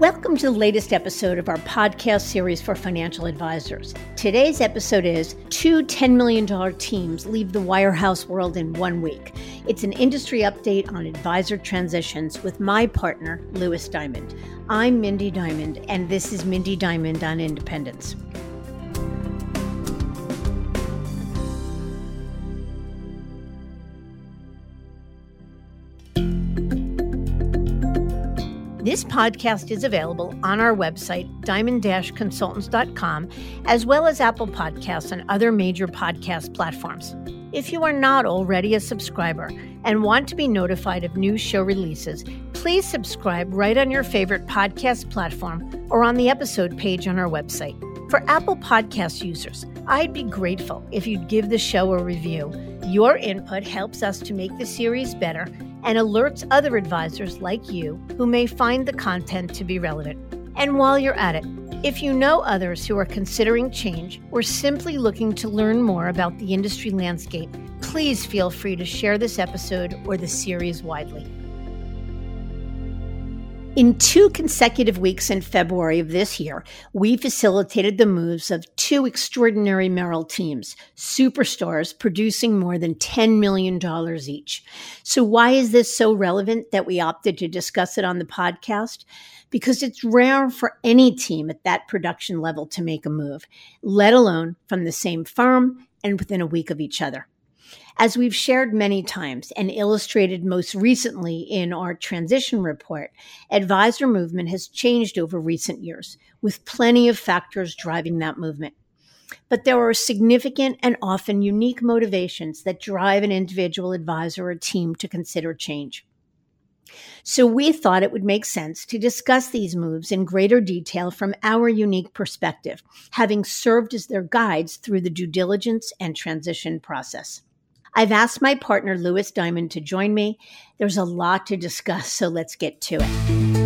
Welcome to the latest episode of our podcast series for financial advisors. Today's episode is Two $10 million teams leave the wirehouse world in one week. It's an industry update on advisor transitions with my partner, Lewis Diamond. I'm Mindy Diamond, and this is Mindy Diamond on Independence. This podcast is available on our website, diamond consultants.com, as well as Apple Podcasts and other major podcast platforms. If you are not already a subscriber and want to be notified of new show releases, please subscribe right on your favorite podcast platform or on the episode page on our website. For Apple Podcast users, I'd be grateful if you'd give the show a review. Your input helps us to make the series better and alerts other advisors like you who may find the content to be relevant. And while you're at it, if you know others who are considering change or simply looking to learn more about the industry landscape, please feel free to share this episode or the series widely. In two consecutive weeks in February of this year, we facilitated the moves of two extraordinary Merrill teams, superstars producing more than $10 million each. So, why is this so relevant that we opted to discuss it on the podcast? Because it's rare for any team at that production level to make a move, let alone from the same firm and within a week of each other. As we've shared many times and illustrated most recently in our transition report, advisor movement has changed over recent years, with plenty of factors driving that movement. But there are significant and often unique motivations that drive an individual advisor or team to consider change. So we thought it would make sense to discuss these moves in greater detail from our unique perspective, having served as their guides through the due diligence and transition process. I've asked my partner, Lewis Diamond, to join me. There's a lot to discuss, so let's get to it.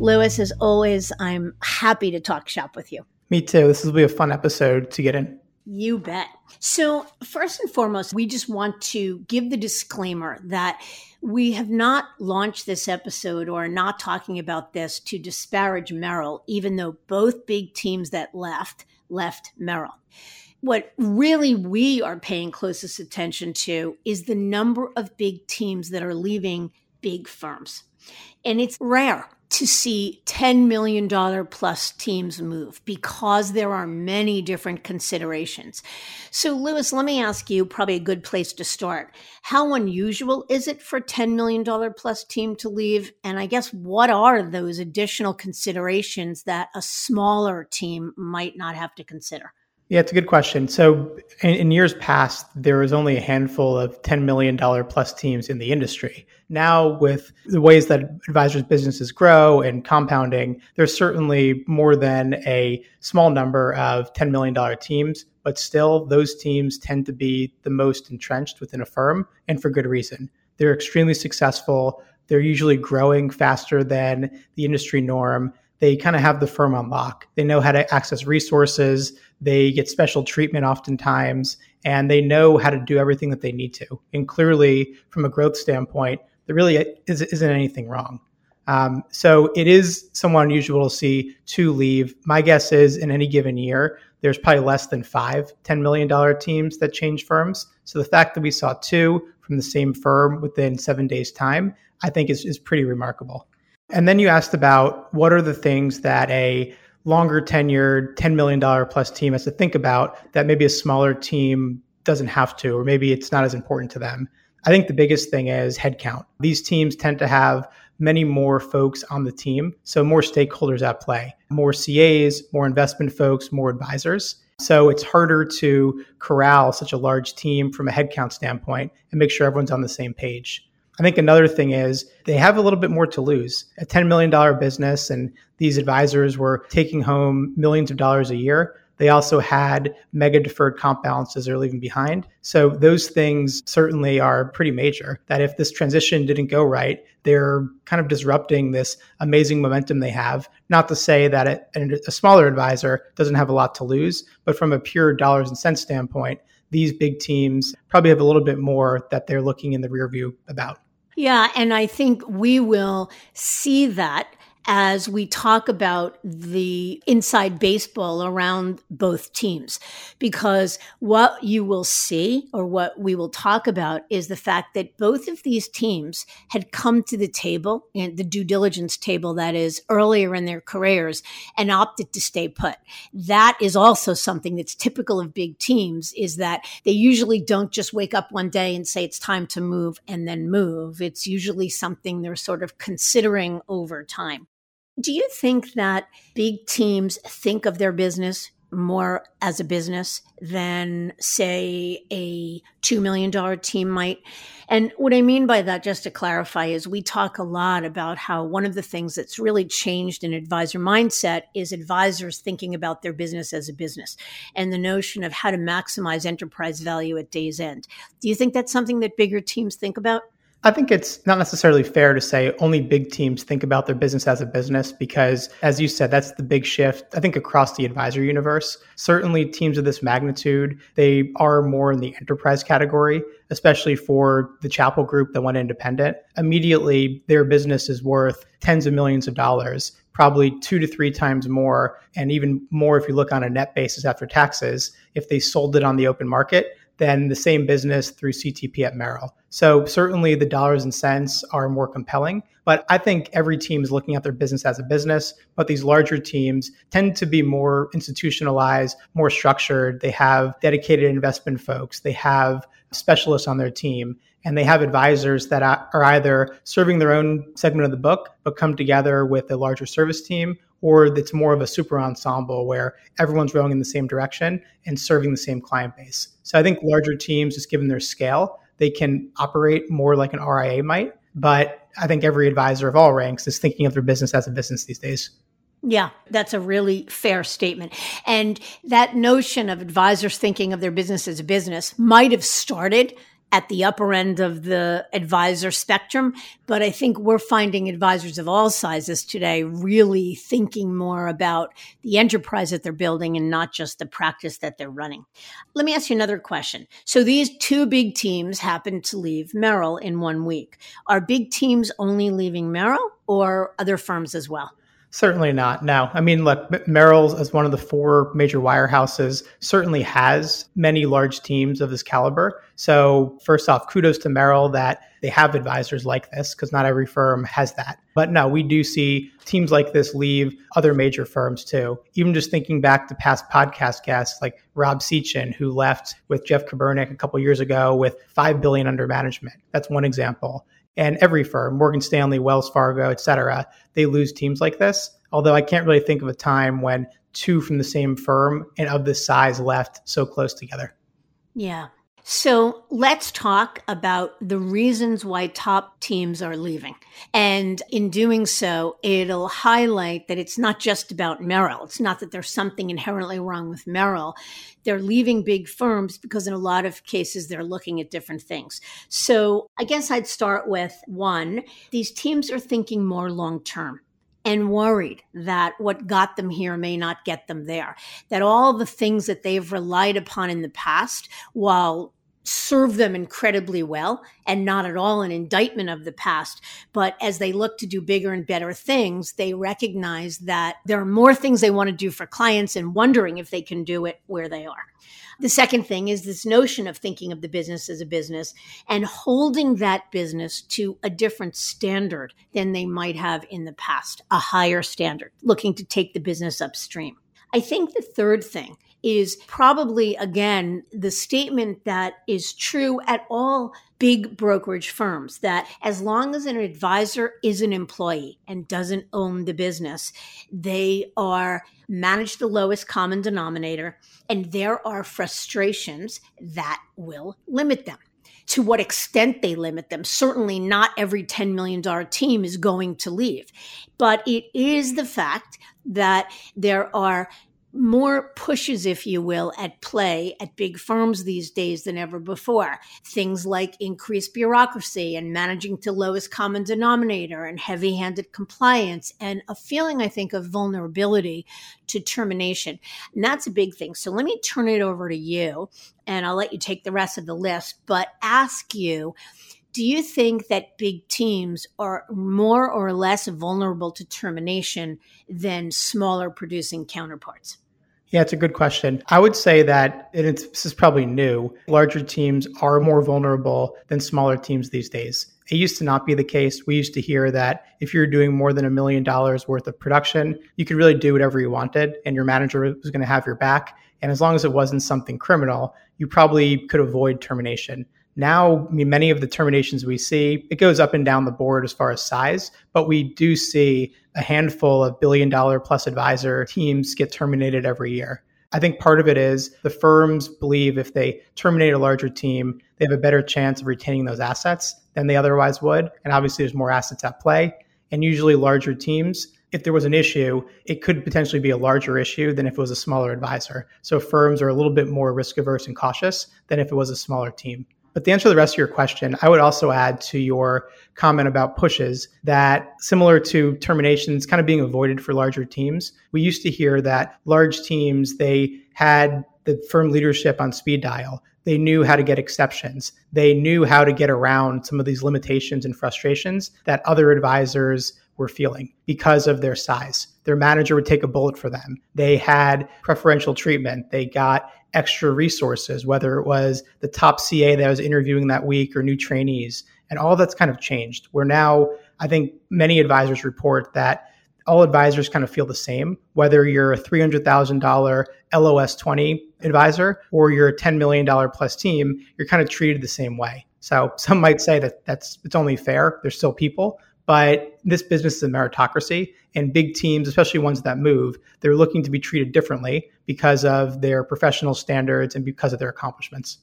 Lewis, as always, I'm happy to talk shop with you. Me too. This will be a fun episode to get in. You bet. So, first and foremost, we just want to give the disclaimer that we have not launched this episode or are not talking about this to disparage Merrill, even though both big teams that left left Merrill. What really we are paying closest attention to is the number of big teams that are leaving big firms. And it's rare to see $10 million plus teams move because there are many different considerations. So, Lewis, let me ask you probably a good place to start. How unusual is it for $10 million plus team to leave? And I guess what are those additional considerations that a smaller team might not have to consider? Yeah, it's a good question. So, in, in, years past, there was only a handful of $10 million plus teams in the industry. Now, with the ways that advisors' businesses grow and compounding, there's certainly more than a small number of $10 million teams, but still, those teams tend to be the most entrenched within a firm, and for good reason. They're extremely successful. They're usually growing faster than the industry norm they kind of have the firm on lock. They know how to access resources. They get special treatment oftentimes, and they know how to do everything that they need to. And clearly, from a growth standpoint, there really isn't anything wrong. Um, so it is somewhat unusual to see two leave. My guess is in any given year, there's probably less than five $10 million teams that change firms. So the fact that we saw two from the same firm within seven days' time, I think is, is pretty remarkable. And then you asked about what are the things that a longer tenured $10 million plus team has to think about that maybe a smaller team doesn't have to, or maybe it's not as important to them. I think the biggest thing is headcount. These teams tend to have many more folks on the team, so more stakeholders at play, more CAs, more investment folks, more advisors. So it's harder to corral such a large team from a headcount standpoint and make sure everyone's on the same page. I think another thing is they have a little bit more to lose. A $10 million business, and these advisors were taking home millions of dollars a year. They also had mega deferred comp balances they're leaving behind. So those things certainly are pretty major. That if this transition didn't go right, they're kind of disrupting this amazing momentum they have. Not to say that it, a smaller advisor doesn't have a lot to lose, but from a pure dollars and cents standpoint, these big teams probably have a little bit more that they're looking in the rear view about. Yeah, and I think we will see that as we talk about the inside baseball around both teams. Because what you will see, or what we will talk about, is the fact that both of these teams had come to the table, and the due diligence table that is, earlier in their careers and opted to stay put. That is also something that's typical of big teams, is that they usually don't just wake up one day and say it's time to move and then move. It's usually something they're sort of considering over time. Do you think that big teams think of their business more as a business than, say, a $2 million team might? And what I mean by that, just to clarify, is we talk a lot about how one of the things that's really changed in advisor mindset is advisors thinking about their business as a business and the notion of how to maximize enterprise value at day's end. Do you think that's something that bigger teams think about? I think it's not necessarily fair to say only big teams think about their business as a business because, as you said, that's the big shift, I think, across the advisor universe. Certainly, teams of this magnitude, they are more in the enterprise category, especially for the Chappell group that went independent. Immediately, their business is worth tens of millions of dollars, probably two to three times more, and even more if you look on a net basis after taxes, if they sold it on the open market than the same business through CTP at Merrill. So certainly the dollars and cents are more compelling, but I think every team is looking at their business as a business, but these larger teams tend to be more institutionalized, more structured. They have dedicated investment folks, they have specialists on their team, and they have advisors that are either serving their own segment of the book, but come together with a larger service team, or it's more of a super ensemble where everyone's rowing in the same direction and serving the same client base. So I think larger teams, just given their scale, they can operate more like an RIA might. But I think every advisor of all ranks is thinking of their business as a business these days. Yeah, that's a really fair statement. And that notion of advisors thinking of their business as a business might have started at the upper end of the advisor spectrum. But I think we're finding advisors of all sizes today really thinking more about the enterprise that they're building and not just the practice that they're running. Let me ask you another question. So these two big teams happen to leave Merrill in one week. Are big teams only leaving Merrill or other firms as well? Certainly not. No. I mean, look, Merrill's as one of the four major wirehouses certainly has many large teams of this caliber. So first off, kudos to Merrill that they have advisors like this because not every firm has that. But no, we do see teams like this leave other major firms too. Even just thinking back to past podcast guests like Rob Sechan, who left with Jeff Kobernick a couple years ago with five billion under management. That's one example and every firm, Morgan Stanley, Wells Fargo, et cetera, they lose teams like this. Although I can't really think of a time when two from the same firm and of this size left so close together. Yeah. So let's talk about the reasons why top teams are leaving. And in doing so, it'll highlight that it's not just about Merrill. It's not that there's something inherently wrong with Merrill. They're leaving big firms because in a lot of cases, they're looking at different things. So I guess I'd start with one, these teams are thinking more long term and worried that what got them here may not get them there. That all the things that they've relied upon in the past, while serve them incredibly well and not at all an indictment of the past. But as they look to do bigger and better things, they recognize that there are more things they want to do for clients and wondering if they can do it where they are. The second thing is this notion of thinking of the business as a business and holding that business to a different standard than they might have in the past, a higher standard, looking to take the business upstream. I think the third thing is probably, again, the statement that is true at all big brokerage firms that as long as an advisor is an employee and doesn't own the business, they are manage the lowest common denominator, and there are frustrations that will limit them. To what extent they limit them, certainly not every $10 million team is going to leave. But it is the fact that there are more pushes, if you will, at play at big firms these days than ever before. Things like increased bureaucracy and managing to lowest common denominator and heavy handed compliance and a feeling, I think, of vulnerability to termination. And that's a big thing. So let me turn it over to you and I'll let you take the rest of the list, but ask you do you think that big teams are more or less vulnerable to termination than smaller producing counterparts? Yeah, it's a good question. I would say that it's this is probably new. Larger teams are more vulnerable than smaller teams these days. It used to not be the case. We used to hear that if you're doing more than a million dollars worth of production, you could really do whatever you wanted and your manager was going to have your back. And as long as it wasn't something criminal, you probably could avoid termination. Now, I mean, many of the terminations we see, it goes up and down the board as far as size, but we do see a handful of billion dollar plus advisor teams get terminated every year. I think part of it is the firms believe if they terminate a larger team, they have a better chance of retaining those assets than they otherwise would. And obviously, there's more assets at play. And usually, larger teams, if there was an issue, it could potentially be a larger issue than if it was a smaller advisor. So firms are a little bit more risk averse and cautious than if it was a smaller team. But the answer to the rest of your question, I would also add to your comment about pushes that similar to terminations kind of being avoided for larger teams, we used to hear that large teams, they had the firm leadership on speed dial. They knew how to get exceptions. They knew how to get around some of these limitations and frustrations that other advisors were feeling because of their size. Their manager would take a bullet for them. They had preferential treatment. They got extra resources, whether it was the top CA that I was interviewing that week or new trainees. And all that's kind of changed. Where now, I think many advisors report that all advisors kind of feel the same, whether you're a $300,000 LOS 20 advisor or you're a $10 million plus team, you're kind of treated the same way. So some might say that that's it's only fair. There's still people, but this business is a meritocracy, and big teams, especially ones that move, they're looking to be treated differently because of their professional standards and because of their accomplishments.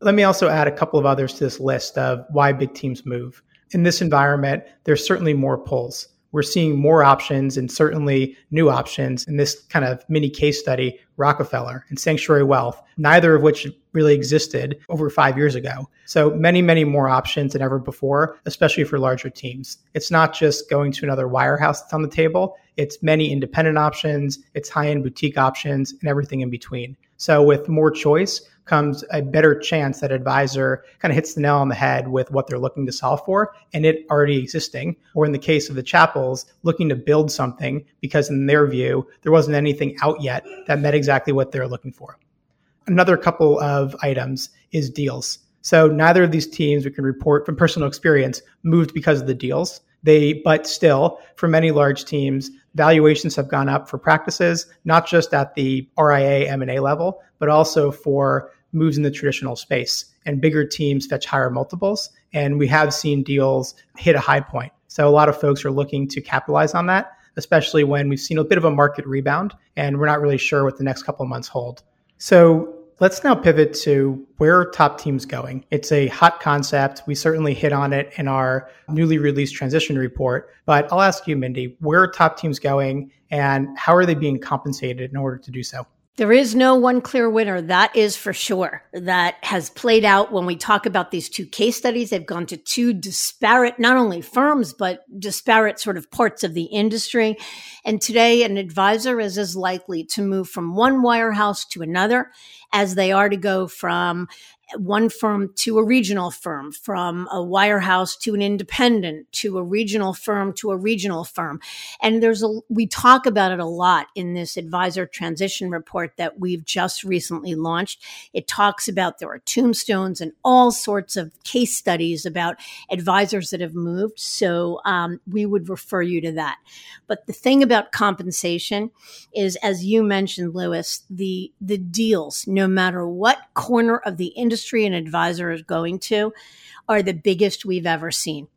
Let me also add a couple of others to this list of why big teams move. In this environment, there's certainly more pulls we're seeing more options and certainly new options in this kind of mini case study, Rockefeller and Sanctuary Wealth, neither of which really existed over five years ago. So many, many more options than ever before, especially for larger teams. It's not just going to another wirehouse that's on the table. It's many independent options, it's high end boutique options, and everything in between. So with more choice, comes a better chance that advisor kind of hits the nail on the head with what they're looking to solve for and it already existing. Or in the case of the Chappells, looking to build something because in their view, there wasn't anything out yet that met exactly what they're looking for. Another couple of items is deals. So neither of these teams we can report from personal experience moved because of the deals. They, but still, for many large teams, valuations have gone up for practices, not just at the RIA M&A level, but also for moves in the traditional space. And bigger teams fetch higher multiples. And we have seen deals hit a high point. So a lot of folks are looking to capitalize on that, especially when we've seen a bit of a market rebound and we're not really sure what the next couple of months hold. So let's now pivot to where top teams going. It's a hot concept. We certainly hit on it in our newly released transition report. But I'll ask you, Mindy, where top teams going and how are they being compensated in order to do so? There is no one clear winner. That is for sure. That has played out when we talk about these two case studies. They've gone to two disparate, not only firms, but disparate sort of parts of the industry. And today, an advisor is as likely to move from one wirehouse to another as they are to go from one firm to a regional firm, from a wirehouse to an independent, to a regional firm to a regional firm. And there's a, we talk about it a lot in this advisor transition report that we've just recently launched. It talks about there are tombstones and all sorts of case studies about advisors that have moved. So um, we would refer you to that. But the thing about compensation is, as you mentioned, Lewis, the, the deals, no matter what corner of the industry industry an advisor is going to are the biggest we've ever seen.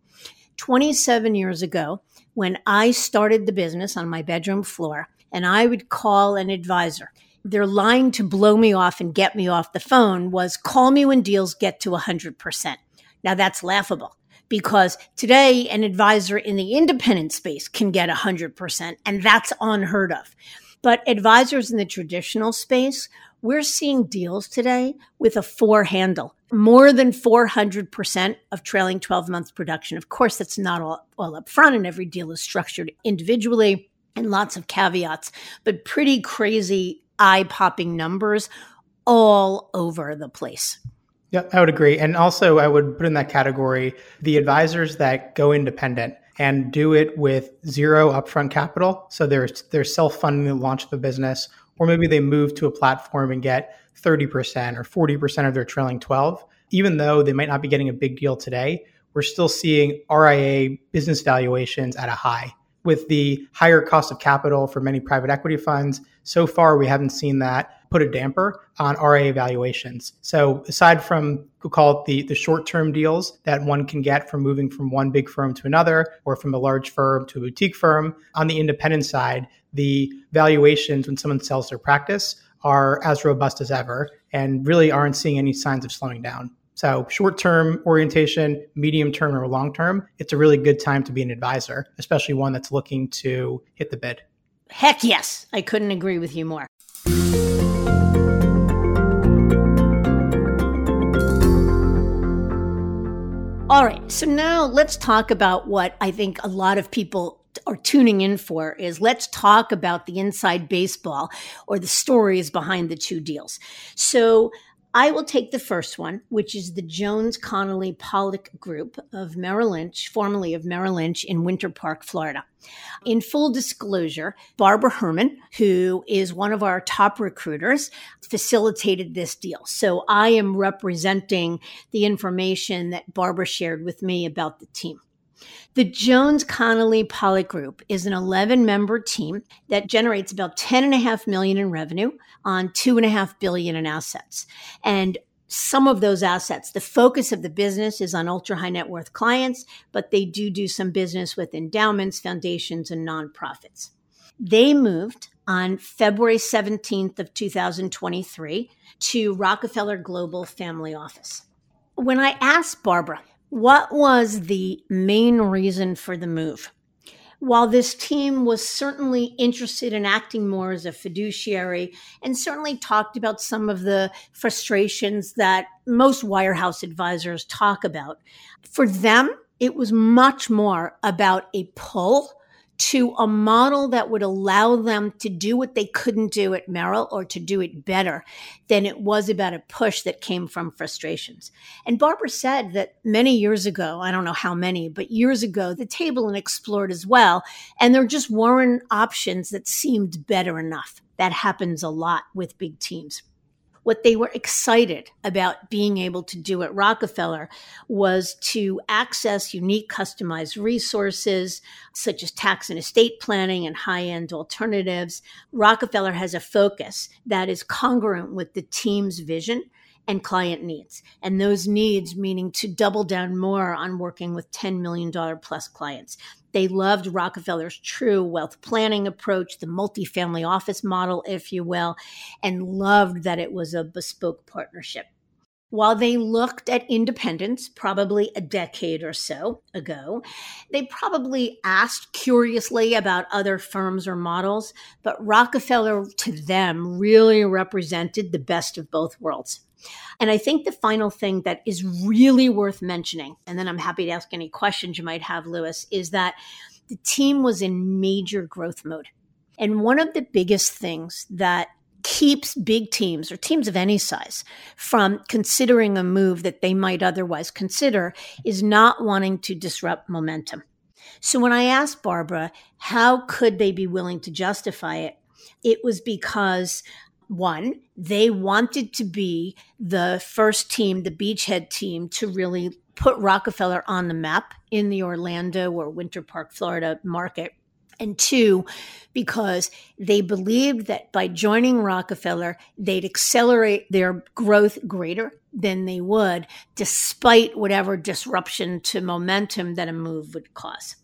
27 years ago, when I started the business on my bedroom floor, and I would call an advisor, their line to blow me off and get me off the phone was call me when deals get to 100%. Now that's laughable because today an advisor in the independent space can get 100% and that's unheard of. But advisors in the traditional space, we're seeing deals today with a four handle, more than 400% of trailing 12 months production. Of course, that's not all, all up front, and every deal is structured individually and lots of caveats, but pretty crazy eye popping numbers all over the place. Yeah, I would agree. And also, I would put in that category the advisors that go independent and do it with zero upfront capital. So they're, they're self funding the launch of the business, or maybe they move to a platform and get 30% or 40% of their trailing 12. Even though they might not be getting a big deal today, we're still seeing RIA business valuations at a high. With the higher cost of capital for many private equity funds, so far we haven't seen that put a damper on RIA valuations. So aside from we'll call it the, the short-term deals that one can get from moving from one big firm to another or from a large firm to a boutique firm, on the independent side, the valuations when someone sells their practice are as robust as ever and really aren't seeing any signs of slowing down. So, short term orientation, medium term, or long term, it's a really good time to be an advisor, especially one that's looking to hit the bid. Heck yes. I couldn't agree with you more. All right. So now let's talk about what I think a lot of people are tuning in for is let's talk about the inside baseball or the stories behind the two deals. So I will take the first one, which is the Jones Connolly Pollock Group of Merrill Lynch, formerly of Merrill Lynch in Winter Park, Florida. In full disclosure, Barbara Herman, who is one of our top recruiters, facilitated this deal. So I am representing the information that Barbara shared with me about the team. The Jones Connolly Pollock Group is an 11 member team that generates about 10 and a half million in revenue on two and a half billion in assets. And some of those assets, the focus of the business is on ultra high net worth clients, but they do do some business with endowments, foundations, and nonprofits. They moved on February 17th of 2023 to Rockefeller Global Family Office. When I asked Barbara, what was the main reason for the move? While this team was certainly interested in acting more as a fiduciary and certainly talked about some of the frustrations that most wirehouse advisors talk about, for them, it was much more about a pull to a model that would allow them to do what they couldn't do at Merrill or to do it better than it was about a push that came from frustrations. And Barbara said that many years ago, I don't know how many, but years ago, the table and explored as well. And there just weren't options that seemed better enough. That happens a lot with big teams. What they were excited about being able to do at Rockefeller was to access unique customized resources such as tax and estate planning and high end alternatives. Rockefeller has a focus that is congruent with the team's vision and client needs. And those needs meaning to double down more on working with $10 million plus clients. They loved Rockefeller's true wealth planning approach, the multifamily office model, if you will, and loved that it was a bespoke partnership. While they looked at independence probably a decade or so ago, they probably asked curiously about other firms or models, but Rockefeller to them really represented the best of both worlds. And I think the final thing that is really worth mentioning, and then I'm happy to ask any questions you might have, Lewis, is that the team was in major growth mode. And one of the biggest things that keeps big teams or teams of any size from considering a move that they might otherwise consider is not wanting to disrupt momentum. So when I asked Barbara, how could they be willing to justify it? It was because one, they wanted to be the first team, the beachhead team, to really put Rockefeller on the map in the Orlando or Winter Park, Florida market. And two, because they believed that by joining Rockefeller, they'd accelerate their growth greater than they would, despite whatever disruption to momentum that a move would cause.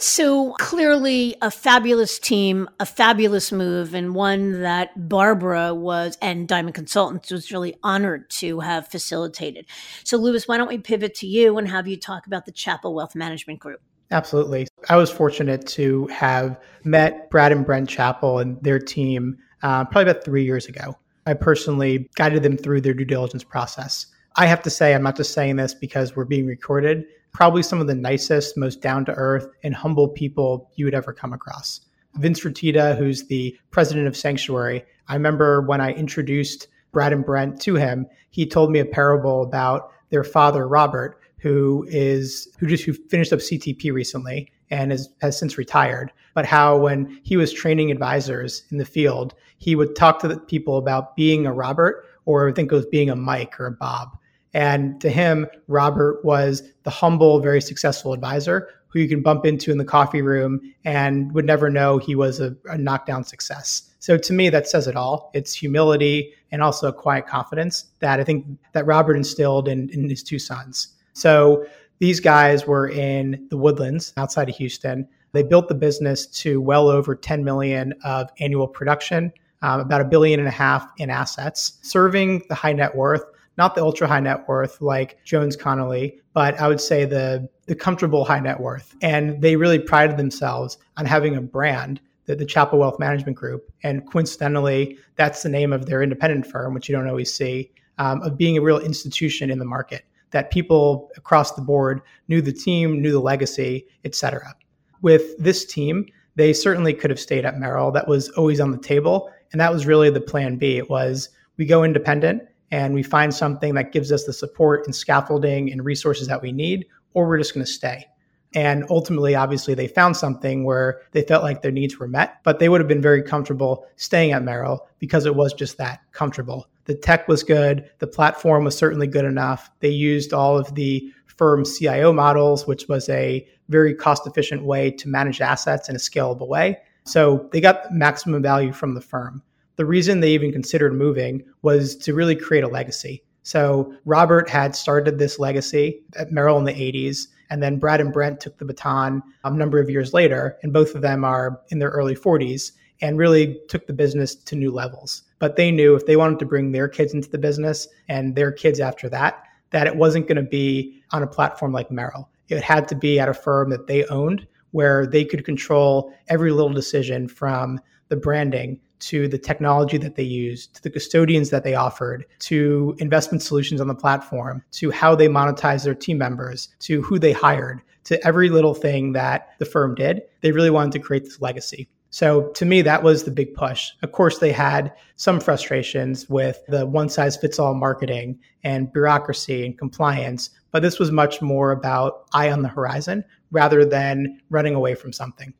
So clearly a fabulous team, a fabulous move, and one that Barbara was and Diamond Consultants was really honored to have facilitated. So, Lewis, why don't we pivot to you and have you talk about the Chappell Wealth Management Group? Absolutely. I was fortunate to have met Brad and Brent Chappell and their team uh, probably about three years ago. I personally guided them through their due diligence process. I have to say, I'm not just saying this because we're being recorded, probably some of the nicest, most down to earth, and humble people you would ever come across. Vince Fertitta, who's the president of Sanctuary, I remember when I introduced Brad and Brent to him, he told me a parable about their father, Robert, who is who just who finished up CTP recently and is, has since retired. But how when he was training advisors in the field, he would talk to the people about being a Robert, or I think it was being a Mike or a Bob. And to him, Robert was the humble, very successful advisor who you can bump into in the coffee room and would never know he was a, a knockdown success. So to me, that says it all. It's humility and also a quiet confidence that I think that Robert instilled in, in his two sons. So these guys were in the woodlands outside of Houston. They built the business to well over 10 million of annual production, um, about a billion and a half in assets, serving the high net worth, not the ultra high net worth like Jones Connolly, but I would say the the comfortable high net worth. And they really prided themselves on having a brand, the, Chappell Wealth Management Group. And coincidentally, that's the name of their independent firm, which you don't always see, um, of being a real institution in the market that people across the board knew the team, knew the legacy, et cetera. With this team, they certainly could have stayed at Merrill. That was always on the table. And that was really the plan B. It was we go independent and we find something that gives us the support and scaffolding and resources that we need, or we're just going to stay. And ultimately, obviously, they found something where they felt like their needs were met, but they would have been very comfortable staying at Merrill because it was just that comfortable. The tech was good. The platform was certainly good enough. They used all of the firm CIO models, which was a very cost efficient way to manage assets in a scalable way. So they got maximum value from the firm. The reason they even considered moving was to really create a legacy. So Robert had started this legacy at Merrill in the 80s, and then Brad and Brent took the baton um, a number of years later, and both of them are in their early 40s and really took the business to new levels. But they knew if they wanted to bring their kids into the business and their kids after that, that it wasn't going to be on a platform like Merrill. It had to be at a firm that they owned where they could control every little decision from the branding to the technology that they used, to the custodians that they offered, to investment solutions on the platform, to how they monetize their team members, to who they hired, to every little thing that the firm did. They really wanted to create this legacy. So to me, that was the big push. Of course, they had some frustrations with the one size fits all marketing and bureaucracy and compliance, but this was much more about eye on the horizon rather than running away from something.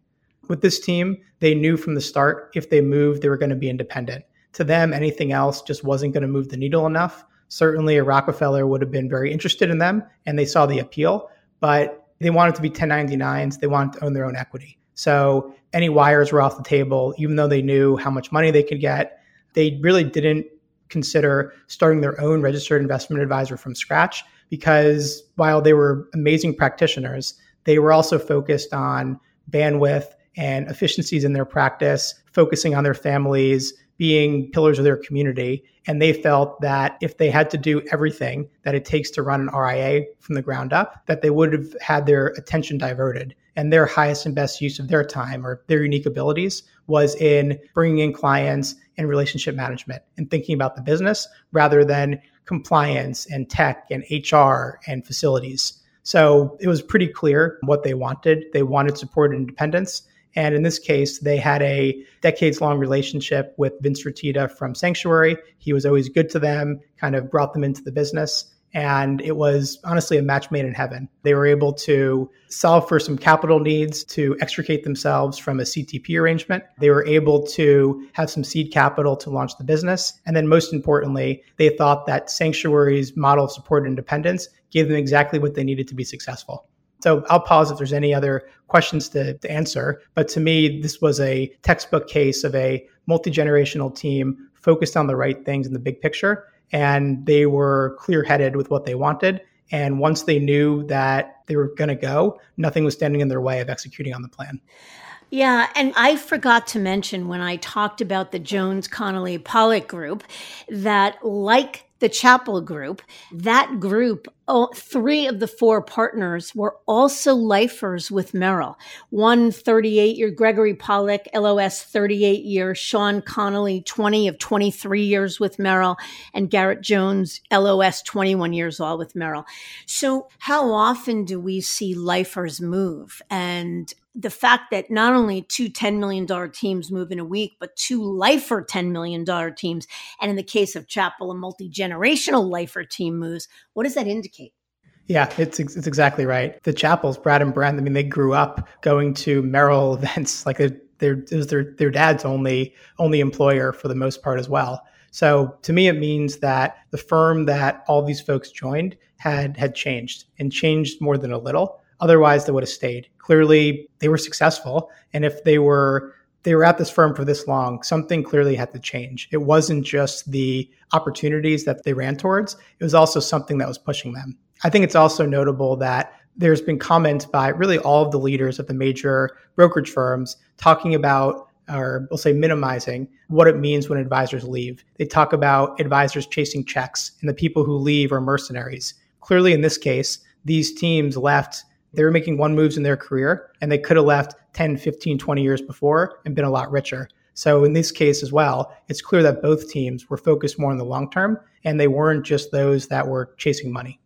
With this team, they knew from the start if they moved, they were going to be independent. To them, anything else just wasn't going to move the needle enough. Certainly, a Rockefeller would have been very interested in them and they saw the appeal, but they wanted to be 1099s. They wanted to own their own equity. So any wires were off the table, even though they knew how much money they could get. They really didn't consider starting their own registered investment advisor from scratch because while they were amazing practitioners, they were also focused on bandwidth and efficiencies in their practice, focusing on their families, being pillars of their community. And they felt that if they had to do everything that it takes to run an RIA from the ground up, that they would have had their attention diverted. And their highest and best use of their time or their unique abilities was in bringing in clients and relationship management and thinking about the business rather than compliance and tech and HR and facilities. So it was pretty clear what they wanted. They wanted support and independence. And in this case, they had a decades long relationship with Vince Fertitta from Sanctuary. He was always good to them, kind of brought them into the business. And it was honestly a match made in heaven. They were able to solve for some capital needs to extricate themselves from a CTP arrangement. They were able to have some seed capital to launch the business. And then, most importantly, they thought that Sanctuary's model of support and independence gave them exactly what they needed to be successful. So I'll pause if there's any other questions to, to answer. But to me, this was a textbook case of a multi generational team focused on the right things in the big picture. And they were clear headed with what they wanted. And once they knew that they were going to go, nothing was standing in their way of executing on the plan. Yeah, and I forgot to mention when I talked about the Jones Connolly Pollock group that, like the Chappell Group. That group, three of the four partners were also lifers with Merrill. One 38 year, Gregory Pollock, LOS 38 years, Sean Connolly, 20 of 23 years with Merrill, and Garrett Jones, LOS 21 years all with Merrill. So how often do we see lifers move? And the fact that not only two $10 million teams move in a week, but two lifer $10 million teams. And in the case of Chappell, a multi generational lifer team moves. What does that indicate? Yeah, it's it's exactly right. The Chappells, Brad and Brent, I mean, they grew up going to Merrill events. Like their their their dad's only only employer for the most part as well. So to me, it means that the firm that all these folks joined had had changed and changed more than a little. Otherwise, they would have stayed. Clearly, they were successful, and if they were they were at this firm for this long, something clearly had to change. It wasn't just the opportunities that they ran towards; it was also something that was pushing them. I think it's also notable that there's been comments by really all of the leaders of the major brokerage firms talking about or we'll say minimizing what it means when advisors leave. They talk about advisors chasing checks and the people who leave are mercenaries. Clearly, in this case, these teams left they were making one moves in their career and they could have left 10, 15, 20 years before and been a lot richer. So in this case as well, it's clear that both teams were focused more on the long term and they weren't just those that were chasing money.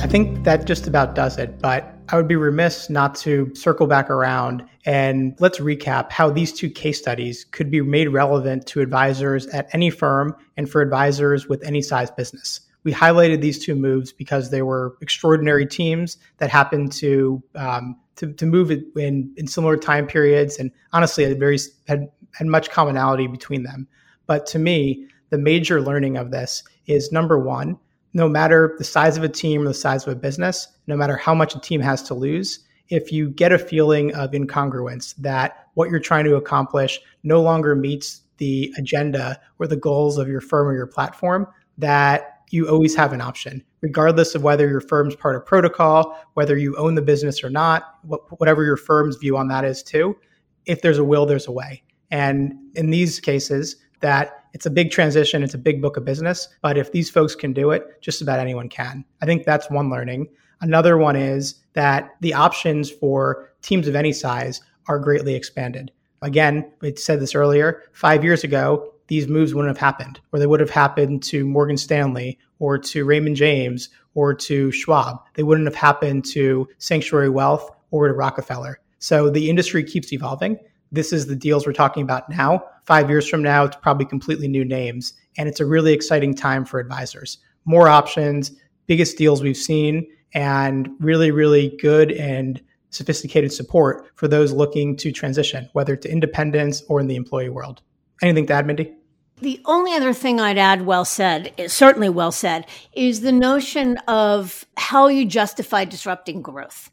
I think that just about does it, but I would be remiss not to circle back around and let's recap how these two case studies could be made relevant to advisors at any firm and for advisors with any size business. We highlighted these two moves because they were extraordinary teams that happened to um, to, to move in, in similar time periods and honestly had very had, had much commonality between them. But to me, the major learning of this is number one, no matter the size of a team or the size of a business, no matter how much a team has to lose, if you get a feeling of incongruence that what you're trying to accomplish no longer meets the agenda or the goals of your firm or your platform, that you always have an option, regardless of whether your firm's part of protocol, whether you own the business or not, whatever your firm's view on that is too. If there's a will, there's a way. And in these cases, that it's a big transition, it's a big book of business, but if these folks can do it, just about anyone can. I think that's one learning. Another one is that the options for teams of any size are greatly expanded. Again, we said this earlier, five years ago, these moves wouldn't have happened, or they would have happened to Morgan Stanley or to Raymond James or to Schwab. They wouldn't have happened to Sanctuary Wealth or to Rockefeller. So the industry keeps evolving this is the deals we're talking about now. Five years from now, it's probably completely new names. And it's a really exciting time for advisors. More options, biggest deals we've seen, and really, really good and sophisticated support for those looking to transition, whether to independence or in the employee world. Anything to add, Mindy? The only other thing I'd add, well said, certainly well said, is the notion of how you justify disrupting growth,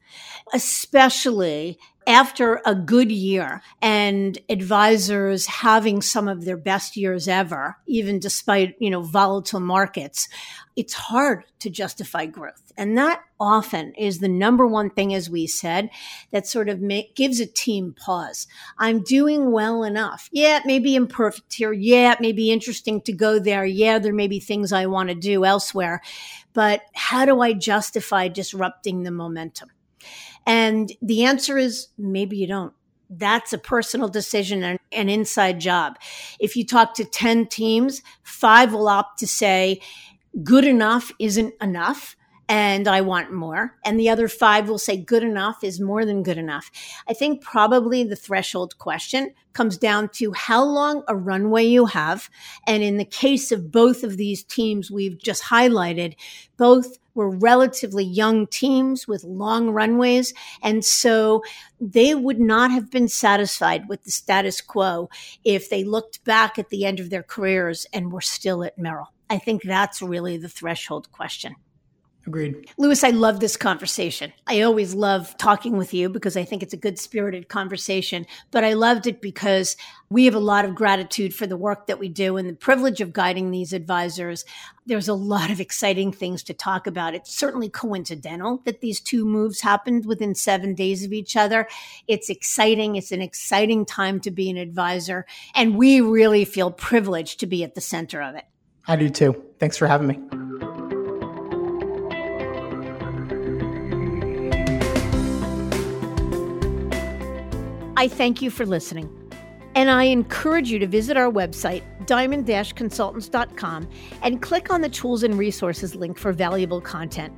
especially after a good year and advisors having some of their best years ever, even despite, you know, volatile markets, it's hard to justify growth. And that often is the number one thing, as we said, that sort of gives a team pause. I'm doing well enough. Yeah, it may be imperfect here. Yeah, it may be interesting to go there. Yeah, there may be things I want to do elsewhere. But how do I justify disrupting the momentum? And the answer is maybe you don't. That's a personal decision and an inside job. If you talk to 10 teams, five will opt to say, good enough isn't enough and I want more. And the other five will say good enough is more than good enough. I think probably the threshold question comes down to how long a runway you have. And in the case of both of these teams we've just highlighted, both were relatively young teams with long runways. And so they would not have been satisfied with the status quo if they looked back at the end of their careers and were still at Merrill. I think that's really the threshold question. Agreed. Lewis, I love this conversation. I always love talking with you because I think it's a good spirited conversation, but I loved it because we have a lot of gratitude for the work that we do and the privilege of guiding these advisors. There's a lot of exciting things to talk about. It's certainly coincidental that these two moves happened within seven days of each other. It's exciting. It's an exciting time to be an advisor. And we really feel privileged to be at the center of it. I do too. Thanks for having me. I thank you for listening. And I encourage you to visit our website, diamond consultants.com, and click on the tools and resources link for valuable content.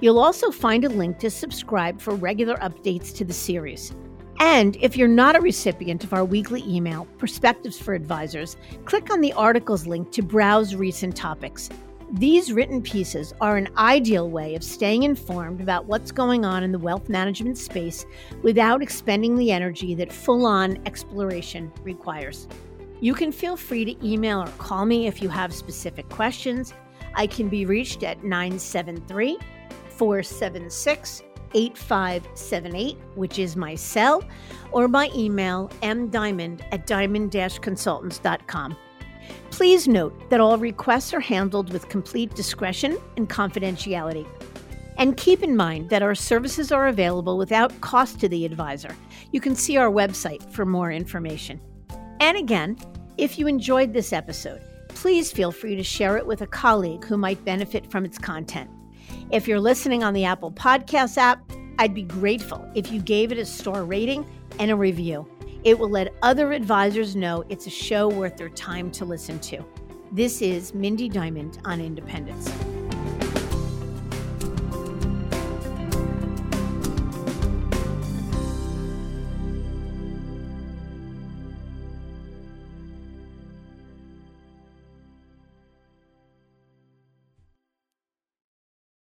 You'll also find a link to subscribe for regular updates to the series. And if you're not a recipient of our weekly email, Perspectives for Advisors, click on the articles link to browse recent topics. These written pieces are an ideal way of staying informed about what's going on in the wealth management space without expending the energy that full on exploration requires. You can feel free to email or call me if you have specific questions. I can be reached at 973 476 8578, which is my cell, or by email mdiamond at diamond consultants.com. Please note that all requests are handled with complete discretion and confidentiality. And keep in mind that our services are available without cost to the advisor. You can see our website for more information. And again, if you enjoyed this episode, please feel free to share it with a colleague who might benefit from its content. If you're listening on the Apple Podcast app, I'd be grateful if you gave it a star rating and a review. It will let other advisors know it's a show worth their time to listen to. This is Mindy Diamond on Independence.